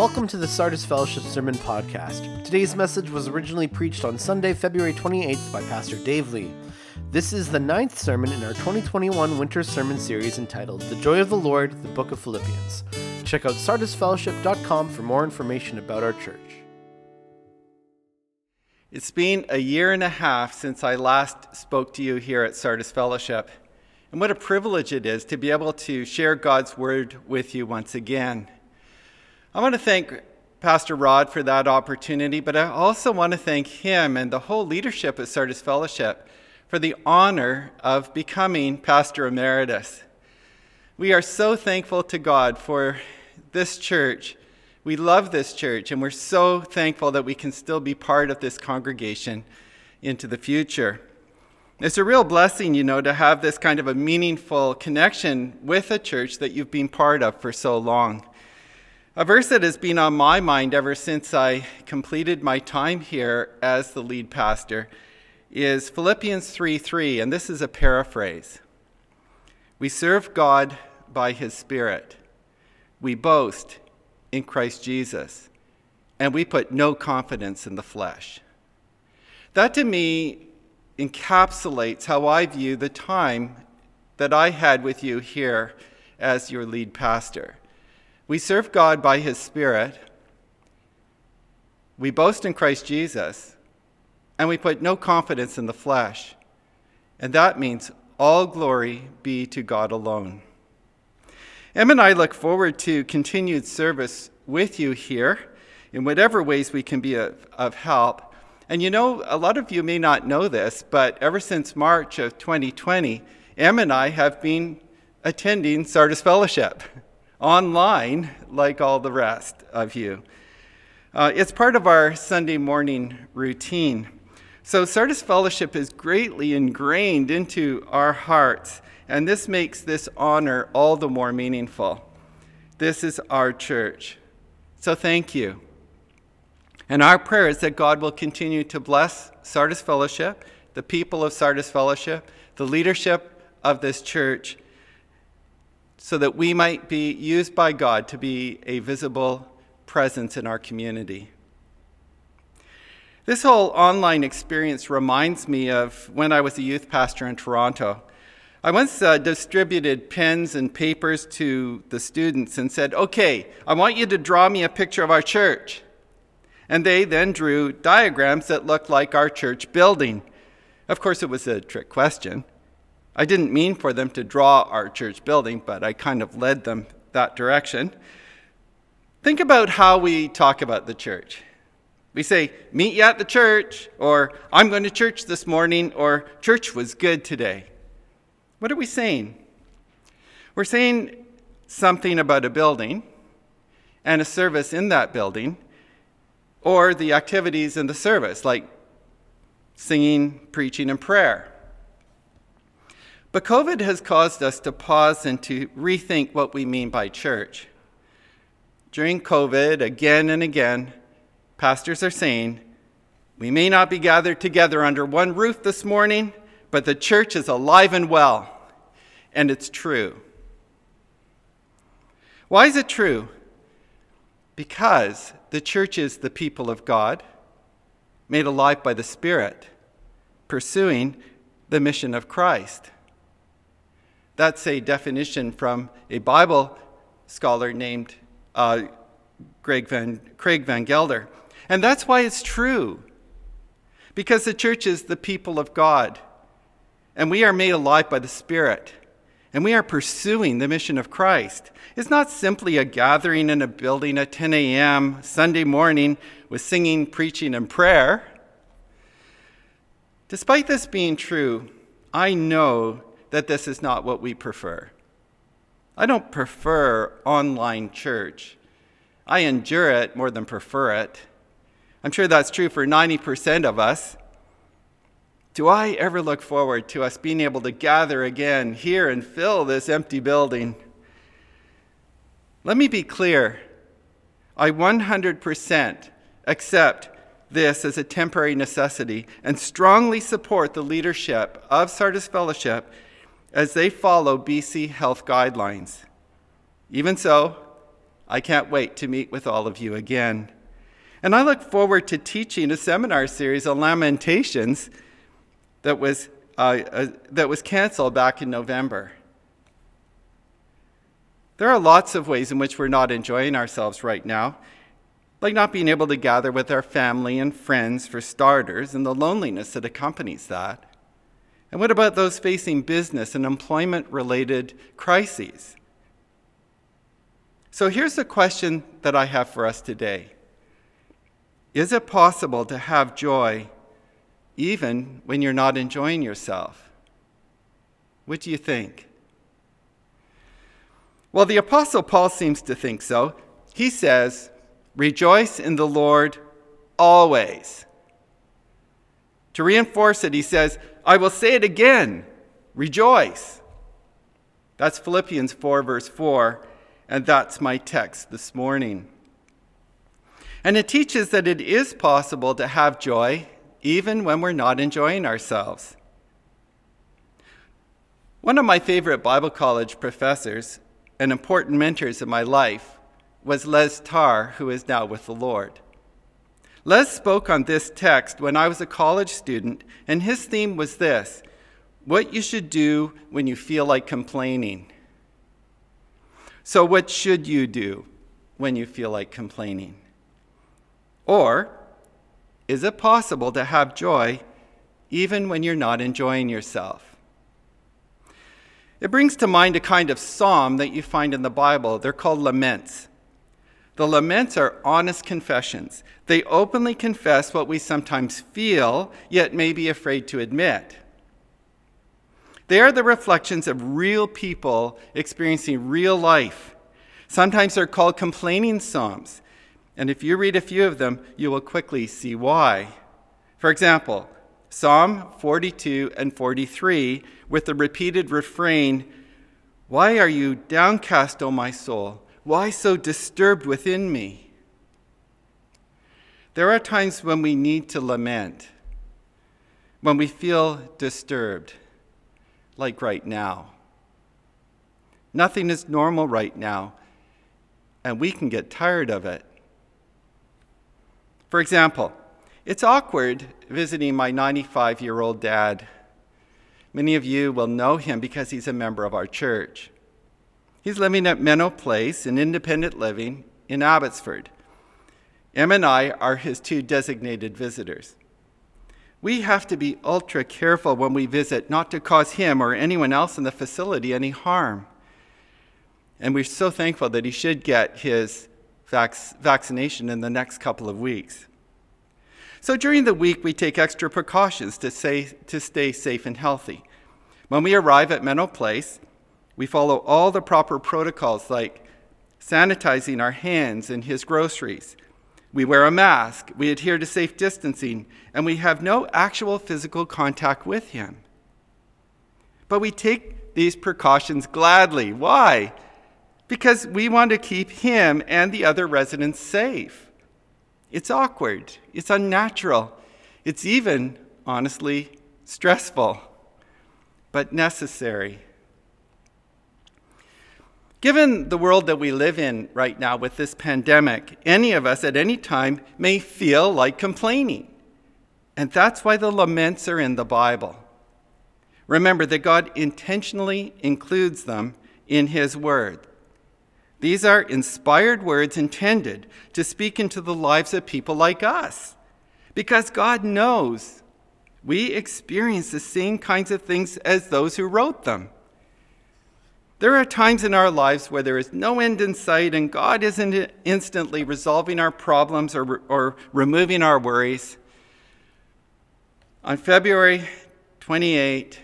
Welcome to the Sardis Fellowship Sermon Podcast. Today's message was originally preached on Sunday, February 28th by Pastor Dave Lee. This is the ninth sermon in our 2021 winter sermon series entitled The Joy of the Lord, the Book of Philippians. Check out sardisfellowship.com for more information about our church. It's been a year and a half since I last spoke to you here at Sardis Fellowship. And what a privilege it is to be able to share God's word with you once again. I want to thank Pastor Rod for that opportunity, but I also want to thank him and the whole leadership at Sardis Fellowship for the honor of becoming Pastor Emeritus. We are so thankful to God for this church. We love this church, and we're so thankful that we can still be part of this congregation into the future. It's a real blessing, you know, to have this kind of a meaningful connection with a church that you've been part of for so long. A verse that has been on my mind ever since I completed my time here as the lead pastor is Philippians 3 3, and this is a paraphrase. We serve God by his Spirit. We boast in Christ Jesus, and we put no confidence in the flesh. That to me encapsulates how I view the time that I had with you here as your lead pastor. We serve God by His Spirit. We boast in Christ Jesus. And we put no confidence in the flesh. And that means all glory be to God alone. Em and I look forward to continued service with you here in whatever ways we can be of, of help. And you know, a lot of you may not know this, but ever since March of 2020, Em and I have been attending Sardis Fellowship. online like all the rest of you. Uh, it's part of our Sunday morning routine. So, Sardis Fellowship is greatly ingrained into our hearts, and this makes this honor all the more meaningful. This is our church. So, thank you. And our prayer is that God will continue to bless Sardis Fellowship, the people of Sardis Fellowship, the leadership of this church so that we might be used by God to be a visible presence in our community. This whole online experience reminds me of when I was a youth pastor in Toronto. I once uh, distributed pens and papers to the students and said, Okay, I want you to draw me a picture of our church. And they then drew diagrams that looked like our church building. Of course, it was a trick question. I didn't mean for them to draw our church building, but I kind of led them that direction. Think about how we talk about the church. We say, meet you at the church, or I'm going to church this morning, or church was good today. What are we saying? We're saying something about a building and a service in that building, or the activities in the service, like singing, preaching, and prayer. But COVID has caused us to pause and to rethink what we mean by church. During COVID, again and again, pastors are saying, we may not be gathered together under one roof this morning, but the church is alive and well. And it's true. Why is it true? Because the church is the people of God, made alive by the Spirit, pursuing the mission of Christ. That's a definition from a Bible scholar named uh, Greg Van, Craig Van Gelder. And that's why it's true. Because the church is the people of God. And we are made alive by the Spirit. And we are pursuing the mission of Christ. It's not simply a gathering in a building at 10 a.m. Sunday morning with singing, preaching, and prayer. Despite this being true, I know that this is not what we prefer. I don't prefer online church. I endure it more than prefer it. I'm sure that's true for 90% of us. Do I ever look forward to us being able to gather again here and fill this empty building? Let me be clear. I 100% accept this as a temporary necessity and strongly support the leadership of Sardis Fellowship as they follow BC health guidelines. Even so, I can't wait to meet with all of you again. And I look forward to teaching a seminar series on Lamentations that was, uh, uh, that was canceled back in November. There are lots of ways in which we're not enjoying ourselves right now, like not being able to gather with our family and friends for starters, and the loneliness that accompanies that. And what about those facing business and employment related crises? So here's the question that I have for us today Is it possible to have joy even when you're not enjoying yourself? What do you think? Well, the Apostle Paul seems to think so. He says, Rejoice in the Lord always. To reinforce it, he says, I will say it again rejoice. That's Philippians 4, verse 4, and that's my text this morning. And it teaches that it is possible to have joy even when we're not enjoying ourselves. One of my favorite Bible college professors and important mentors in my life was Les Tarr, who is now with the Lord. Les spoke on this text when I was a college student, and his theme was this what you should do when you feel like complaining. So, what should you do when you feel like complaining? Or, is it possible to have joy even when you're not enjoying yourself? It brings to mind a kind of psalm that you find in the Bible. They're called laments. The laments are honest confessions. They openly confess what we sometimes feel, yet may be afraid to admit. They are the reflections of real people experiencing real life. Sometimes they're called complaining psalms. And if you read a few of them, you will quickly see why. For example, Psalm 42 and 43 with the repeated refrain, Why are you downcast, O my soul? Why so disturbed within me? There are times when we need to lament, when we feel disturbed, like right now. Nothing is normal right now, and we can get tired of it. For example, it's awkward visiting my 95 year old dad. Many of you will know him because he's a member of our church. He's living at Menno Place in independent living in Abbotsford. Em and I are his two designated visitors. We have to be ultra careful when we visit not to cause him or anyone else in the facility any harm. And we're so thankful that he should get his vac- vaccination in the next couple of weeks. So during the week, we take extra precautions to, say, to stay safe and healthy. When we arrive at Menno Place, we follow all the proper protocols like sanitizing our hands and his groceries. We wear a mask, we adhere to safe distancing, and we have no actual physical contact with him. But we take these precautions gladly. Why? Because we want to keep him and the other residents safe. It's awkward. It's unnatural. It's even, honestly, stressful, but necessary. Given the world that we live in right now with this pandemic, any of us at any time may feel like complaining. And that's why the laments are in the Bible. Remember that God intentionally includes them in His Word. These are inspired words intended to speak into the lives of people like us. Because God knows we experience the same kinds of things as those who wrote them. There are times in our lives where there is no end in sight and God isn't instantly resolving our problems or, or removing our worries. On February 28,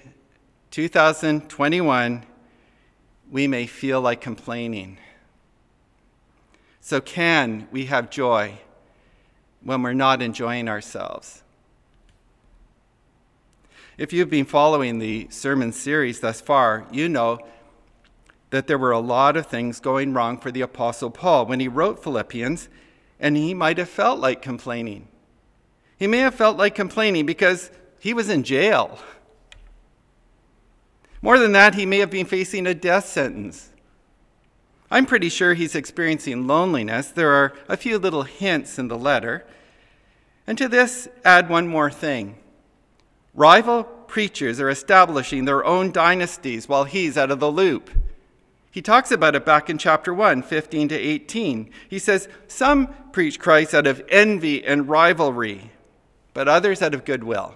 2021, we may feel like complaining. So, can we have joy when we're not enjoying ourselves? If you've been following the sermon series thus far, you know that there were a lot of things going wrong for the Apostle Paul when he wrote Philippians, and he might have felt like complaining. He may have felt like complaining because he was in jail. More than that, he may have been facing a death sentence. I'm pretty sure he's experiencing loneliness. There are a few little hints in the letter. And to this, add one more thing rival preachers are establishing their own dynasties while he's out of the loop. He talks about it back in chapter 1, 15 to 18. He says, Some preach Christ out of envy and rivalry, but others out of goodwill.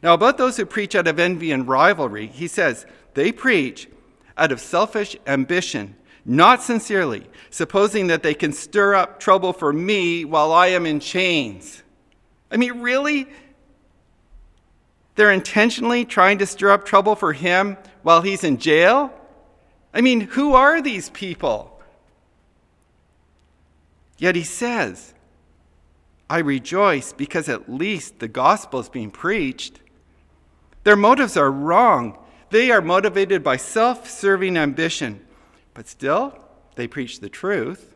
Now, about those who preach out of envy and rivalry, he says, they preach out of selfish ambition, not sincerely, supposing that they can stir up trouble for me while I am in chains. I mean, really? They're intentionally trying to stir up trouble for him while he's in jail? I mean, who are these people? Yet he says, I rejoice because at least the gospel is being preached. Their motives are wrong. They are motivated by self serving ambition, but still, they preach the truth.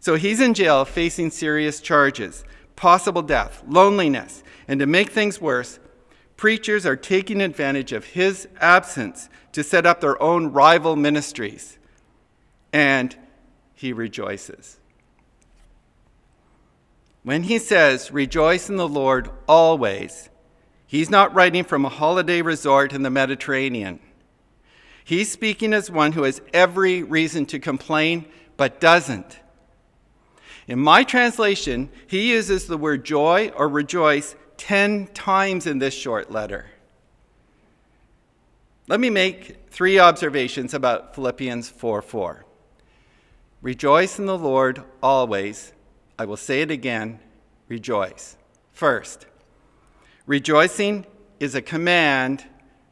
So he's in jail facing serious charges possible death, loneliness, and to make things worse, preachers are taking advantage of his absence to set up their own rival ministries. And he rejoices. When he says, Rejoice in the Lord always, he's not writing from a holiday resort in the Mediterranean. He's speaking as one who has every reason to complain but doesn't. In my translation, he uses the word joy or rejoice 10 times in this short letter. Let me make three observations about Philippians 4 4. Rejoice in the Lord always. I will say it again rejoice. First, rejoicing is a command,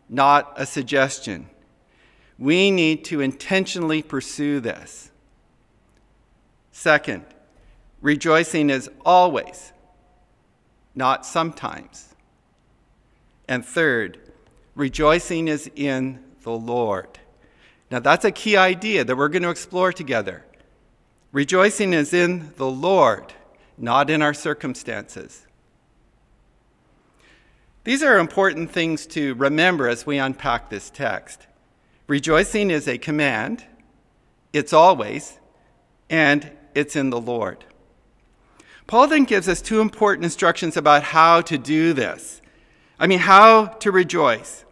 not a suggestion. We need to intentionally pursue this. Second, rejoicing is always not sometimes. And third, rejoicing is in the Lord. Now, that's a key idea that we're going to explore together. Rejoicing is in the Lord, not in our circumstances. These are important things to remember as we unpack this text. Rejoicing is a command, it's always, and it's in the Lord. Paul then gives us two important instructions about how to do this. I mean, how to rejoice.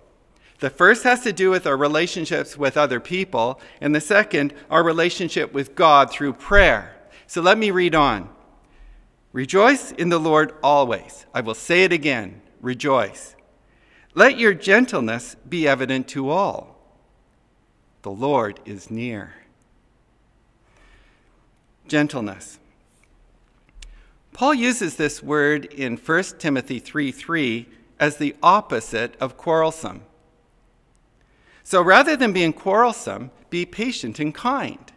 The first has to do with our relationships with other people, and the second, our relationship with God through prayer. So let me read on. Rejoice in the Lord always. I will say it again rejoice. Let your gentleness be evident to all. The Lord is near. Gentleness. Paul uses this word in 1 Timothy 3 3 as the opposite of quarrelsome. So rather than being quarrelsome, be patient and kind.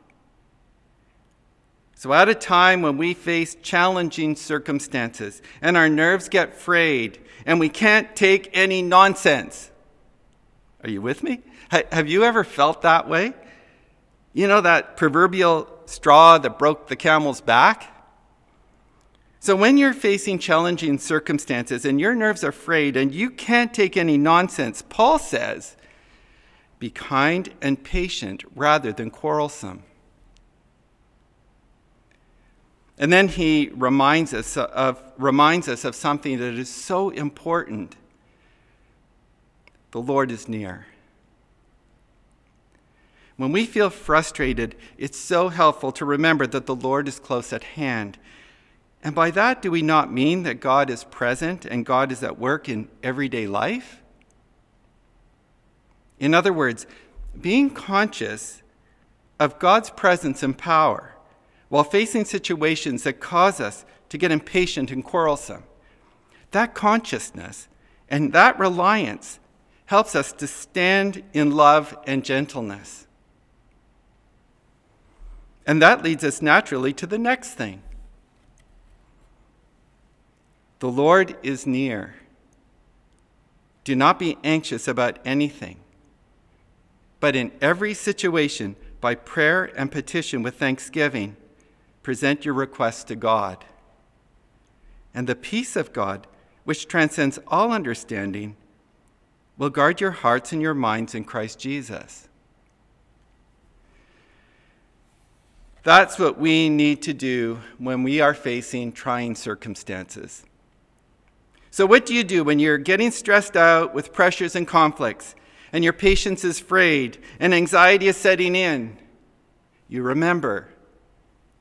So, at a time when we face challenging circumstances and our nerves get frayed and we can't take any nonsense, are you with me? Have you ever felt that way? You know, that proverbial straw that broke the camel's back? So, when you're facing challenging circumstances and your nerves are frayed and you can't take any nonsense, Paul says, be kind and patient rather than quarrelsome. And then he reminds us of, reminds us of something that is so important the Lord is near. When we feel frustrated, it's so helpful to remember that the Lord is close at hand and by that, do we not mean that God is present and God is at work in everyday life? In other words, being conscious of God's presence and power while facing situations that cause us to get impatient and quarrelsome. That consciousness and that reliance helps us to stand in love and gentleness. And that leads us naturally to the next thing the Lord is near. Do not be anxious about anything, but in every situation, by prayer and petition with thanksgiving, present your requests to God. And the peace of God, which transcends all understanding, will guard your hearts and your minds in Christ Jesus. That's what we need to do when we are facing trying circumstances. So, what do you do when you're getting stressed out with pressures and conflicts, and your patience is frayed, and anxiety is setting in? You remember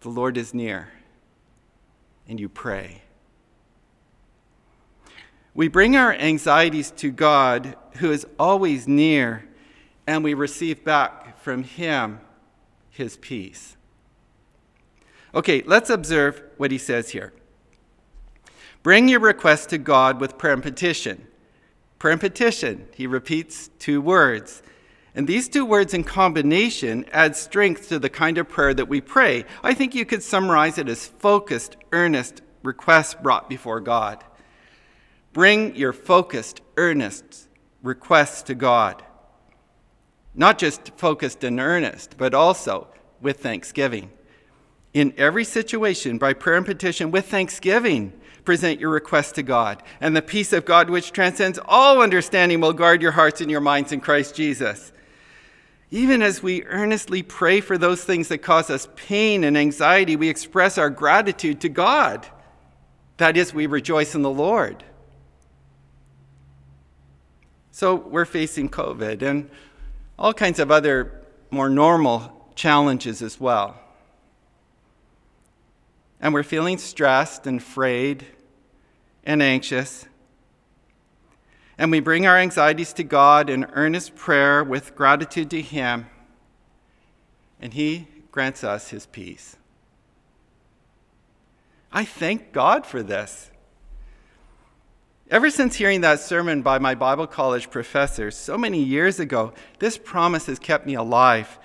the Lord is near, and you pray. We bring our anxieties to God, who is always near, and we receive back from Him His peace. Okay, let's observe what he says here. Bring your request to God with prayer and petition. Prayer and petition, he repeats two words. And these two words in combination add strength to the kind of prayer that we pray. I think you could summarize it as focused, earnest requests brought before God. Bring your focused, earnest requests to God. Not just focused and earnest, but also with thanksgiving. In every situation, by prayer and petition with thanksgiving, present your request to God. And the peace of God, which transcends all understanding, will guard your hearts and your minds in Christ Jesus. Even as we earnestly pray for those things that cause us pain and anxiety, we express our gratitude to God. That is, we rejoice in the Lord. So we're facing COVID and all kinds of other more normal challenges as well and we're feeling stressed and frayed and anxious. And we bring our anxieties to God in earnest prayer with gratitude to Him, and He grants us His peace. I thank God for this. Ever since hearing that sermon by my Bible college professor so many years ago, this promise has kept me alive.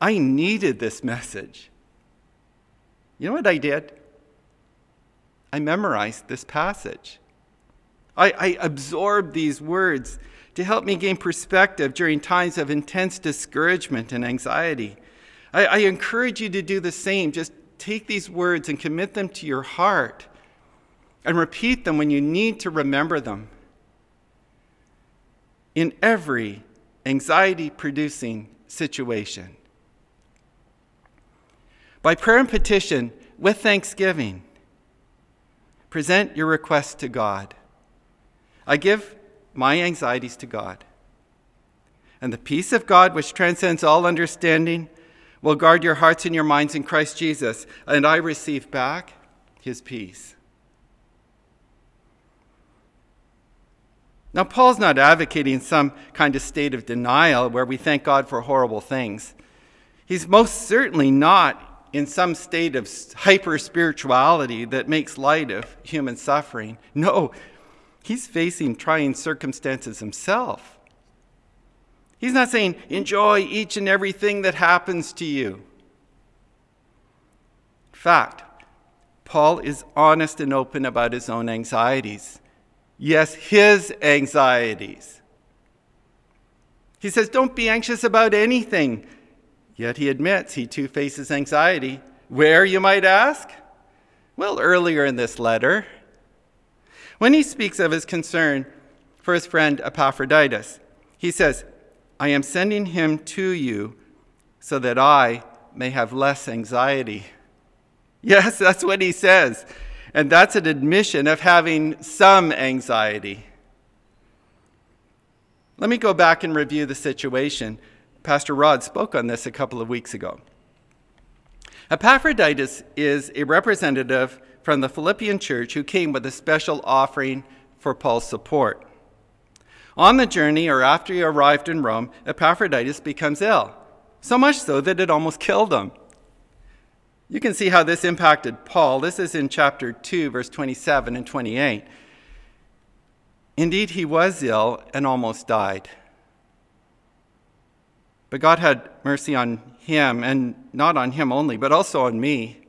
I needed this message. You know what I did? I memorized this passage. I, I absorbed these words to help me gain perspective during times of intense discouragement and anxiety. I, I encourage you to do the same. Just take these words and commit them to your heart and repeat them when you need to remember them. In every anxiety producing situation. By prayer and petition, with thanksgiving, present your request to God. I give my anxieties to God. And the peace of God, which transcends all understanding, will guard your hearts and your minds in Christ Jesus. And I receive back his peace. Now, Paul's not advocating some kind of state of denial where we thank God for horrible things. He's most certainly not in some state of hyper spirituality that makes light of human suffering. No, he's facing trying circumstances himself. He's not saying, enjoy each and everything that happens to you. In fact, Paul is honest and open about his own anxieties. Yes, his anxieties. He says, Don't be anxious about anything. Yet he admits he too faces anxiety. Where, you might ask? Well, earlier in this letter, when he speaks of his concern for his friend Epaphroditus, he says, I am sending him to you so that I may have less anxiety. Yes, that's what he says. And that's an admission of having some anxiety. Let me go back and review the situation. Pastor Rod spoke on this a couple of weeks ago. Epaphroditus is a representative from the Philippian church who came with a special offering for Paul's support. On the journey, or after he arrived in Rome, Epaphroditus becomes ill, so much so that it almost killed him. You can see how this impacted Paul. This is in chapter 2, verse 27 and 28. Indeed, he was ill and almost died. But God had mercy on him, and not on him only, but also on me,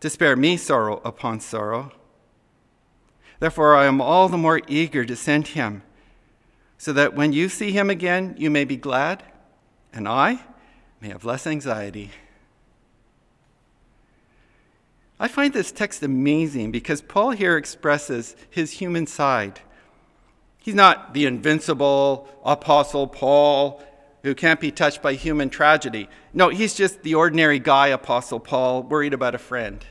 to spare me sorrow upon sorrow. Therefore, I am all the more eager to send him, so that when you see him again, you may be glad, and I may have less anxiety. I find this text amazing because Paul here expresses his human side. He's not the invincible Apostle Paul who can't be touched by human tragedy. No, he's just the ordinary guy, Apostle Paul, worried about a friend.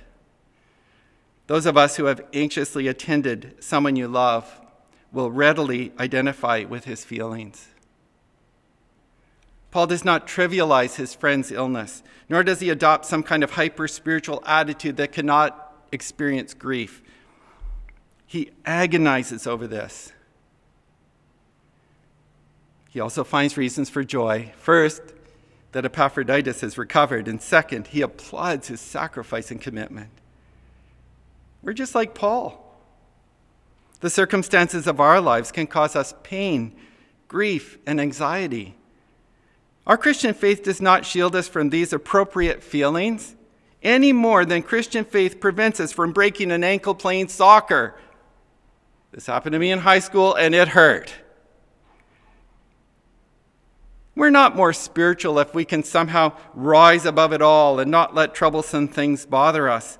Those of us who have anxiously attended someone you love will readily identify with his feelings. Paul does not trivialize his friend's illness, nor does he adopt some kind of hyper spiritual attitude that cannot experience grief. He agonizes over this. He also finds reasons for joy. First, that Epaphroditus has recovered, and second, he applauds his sacrifice and commitment. We're just like Paul. The circumstances of our lives can cause us pain, grief, and anxiety. Our Christian faith does not shield us from these appropriate feelings any more than Christian faith prevents us from breaking an ankle playing soccer. This happened to me in high school and it hurt. We're not more spiritual if we can somehow rise above it all and not let troublesome things bother us.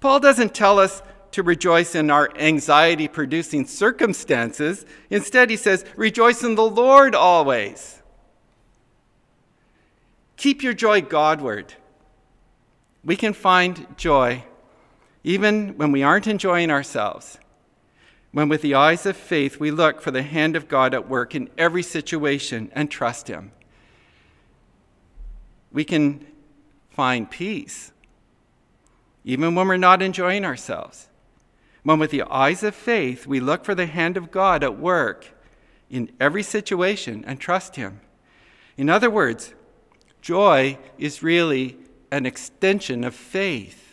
Paul doesn't tell us to rejoice in our anxiety producing circumstances. Instead, he says, rejoice in the Lord always. Keep your joy Godward. We can find joy even when we aren't enjoying ourselves. When, with the eyes of faith, we look for the hand of God at work in every situation and trust Him, we can find peace even when we're not enjoying ourselves. When, with the eyes of faith, we look for the hand of God at work in every situation and trust Him. In other words, joy is really an extension of faith.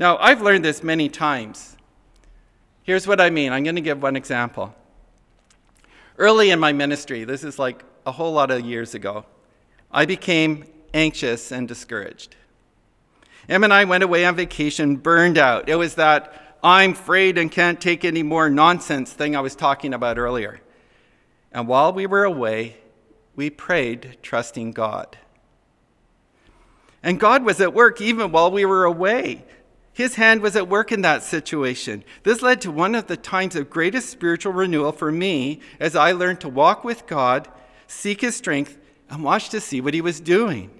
Now, I've learned this many times. Here's what I mean I'm going to give one example. Early in my ministry, this is like a whole lot of years ago, I became anxious and discouraged. Em and I went away on vacation, burned out. It was that I'm afraid and can't take any more nonsense thing I was talking about earlier. And while we were away, we prayed, trusting God. And God was at work even while we were away. His hand was at work in that situation. This led to one of the times of greatest spiritual renewal for me as I learned to walk with God, seek His strength, and watch to see what He was doing.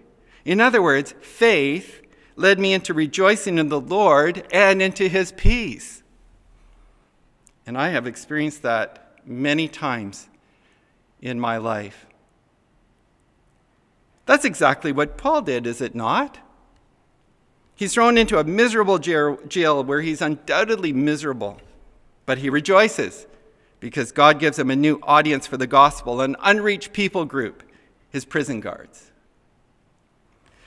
In other words, faith led me into rejoicing in the Lord and into his peace. And I have experienced that many times in my life. That's exactly what Paul did, is it not? He's thrown into a miserable jail where he's undoubtedly miserable, but he rejoices because God gives him a new audience for the gospel, an unreached people group, his prison guards.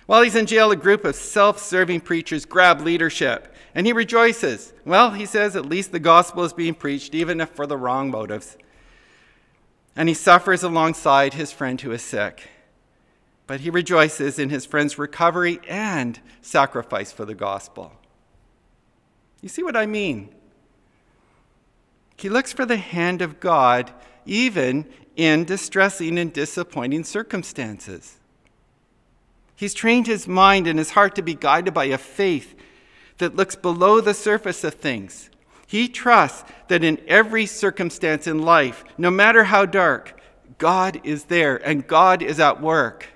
While he's in jail, a group of self serving preachers grab leadership, and he rejoices. Well, he says, at least the gospel is being preached, even if for the wrong motives. And he suffers alongside his friend who is sick. But he rejoices in his friend's recovery and sacrifice for the gospel. You see what I mean? He looks for the hand of God even in distressing and disappointing circumstances. He's trained his mind and his heart to be guided by a faith that looks below the surface of things. He trusts that in every circumstance in life, no matter how dark, God is there and God is at work.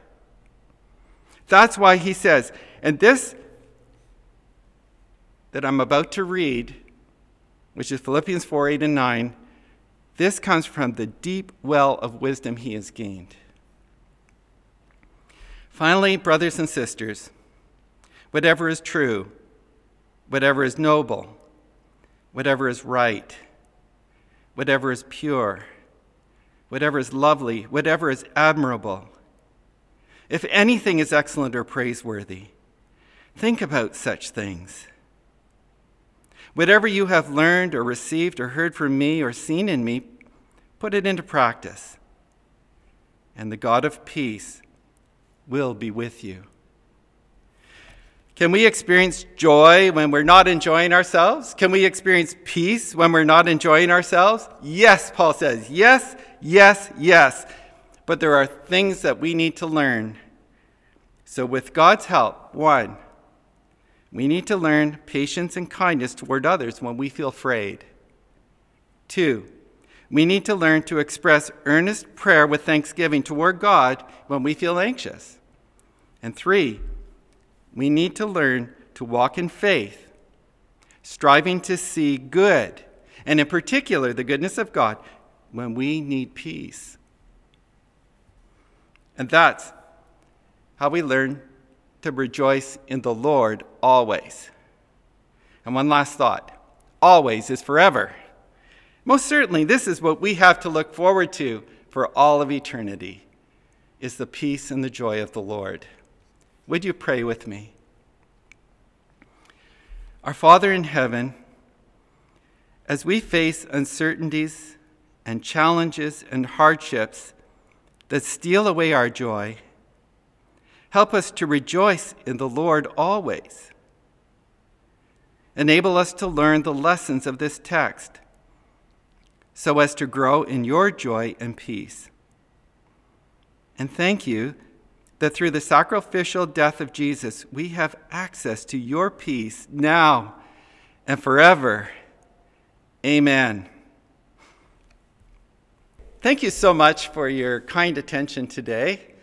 That's why he says, and this that I'm about to read, which is Philippians 4 8 and 9, this comes from the deep well of wisdom he has gained. Finally, brothers and sisters, whatever is true, whatever is noble, whatever is right, whatever is pure, whatever is lovely, whatever is admirable, if anything is excellent or praiseworthy, think about such things. Whatever you have learned or received or heard from me or seen in me, put it into practice. And the God of peace will be with you. Can we experience joy when we're not enjoying ourselves? Can we experience peace when we're not enjoying ourselves? Yes, Paul says. Yes, yes, yes. But there are things that we need to learn. So, with God's help, one, we need to learn patience and kindness toward others when we feel afraid. Two, we need to learn to express earnest prayer with thanksgiving toward God when we feel anxious. And three, we need to learn to walk in faith, striving to see good, and in particular, the goodness of God when we need peace. And that's how we learn to rejoice in the Lord always. And one last thought always is forever. Most certainly, this is what we have to look forward to for all of eternity is the peace and the joy of the Lord. Would you pray with me? Our Father in heaven, as we face uncertainties and challenges and hardships that steal away our joy, help us to rejoice in the Lord always. Enable us to learn the lessons of this text so as to grow in your joy and peace. And thank you that through the sacrificial death of Jesus, we have access to your peace now and forever. Amen. Thank you so much for your kind attention today.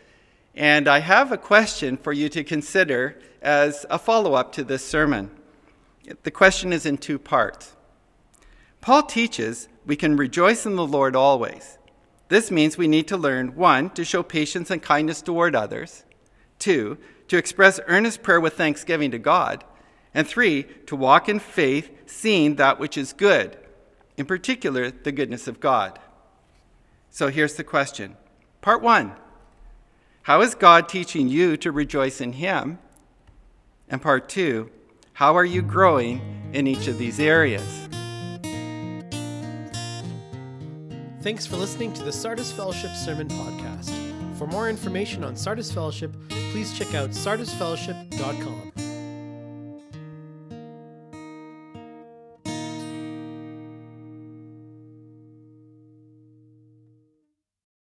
And I have a question for you to consider as a follow up to this sermon. The question is in two parts. Paul teaches we can rejoice in the Lord always. This means we need to learn one, to show patience and kindness toward others, two, to express earnest prayer with thanksgiving to God, and three, to walk in faith, seeing that which is good, in particular, the goodness of God. So here's the question Part one How is God teaching you to rejoice in Him? And part two, how are you growing in each of these areas? Thanks for listening to the Sardis Fellowship Sermon Podcast. For more information on Sardis Fellowship, please check out sardisfellowship.com.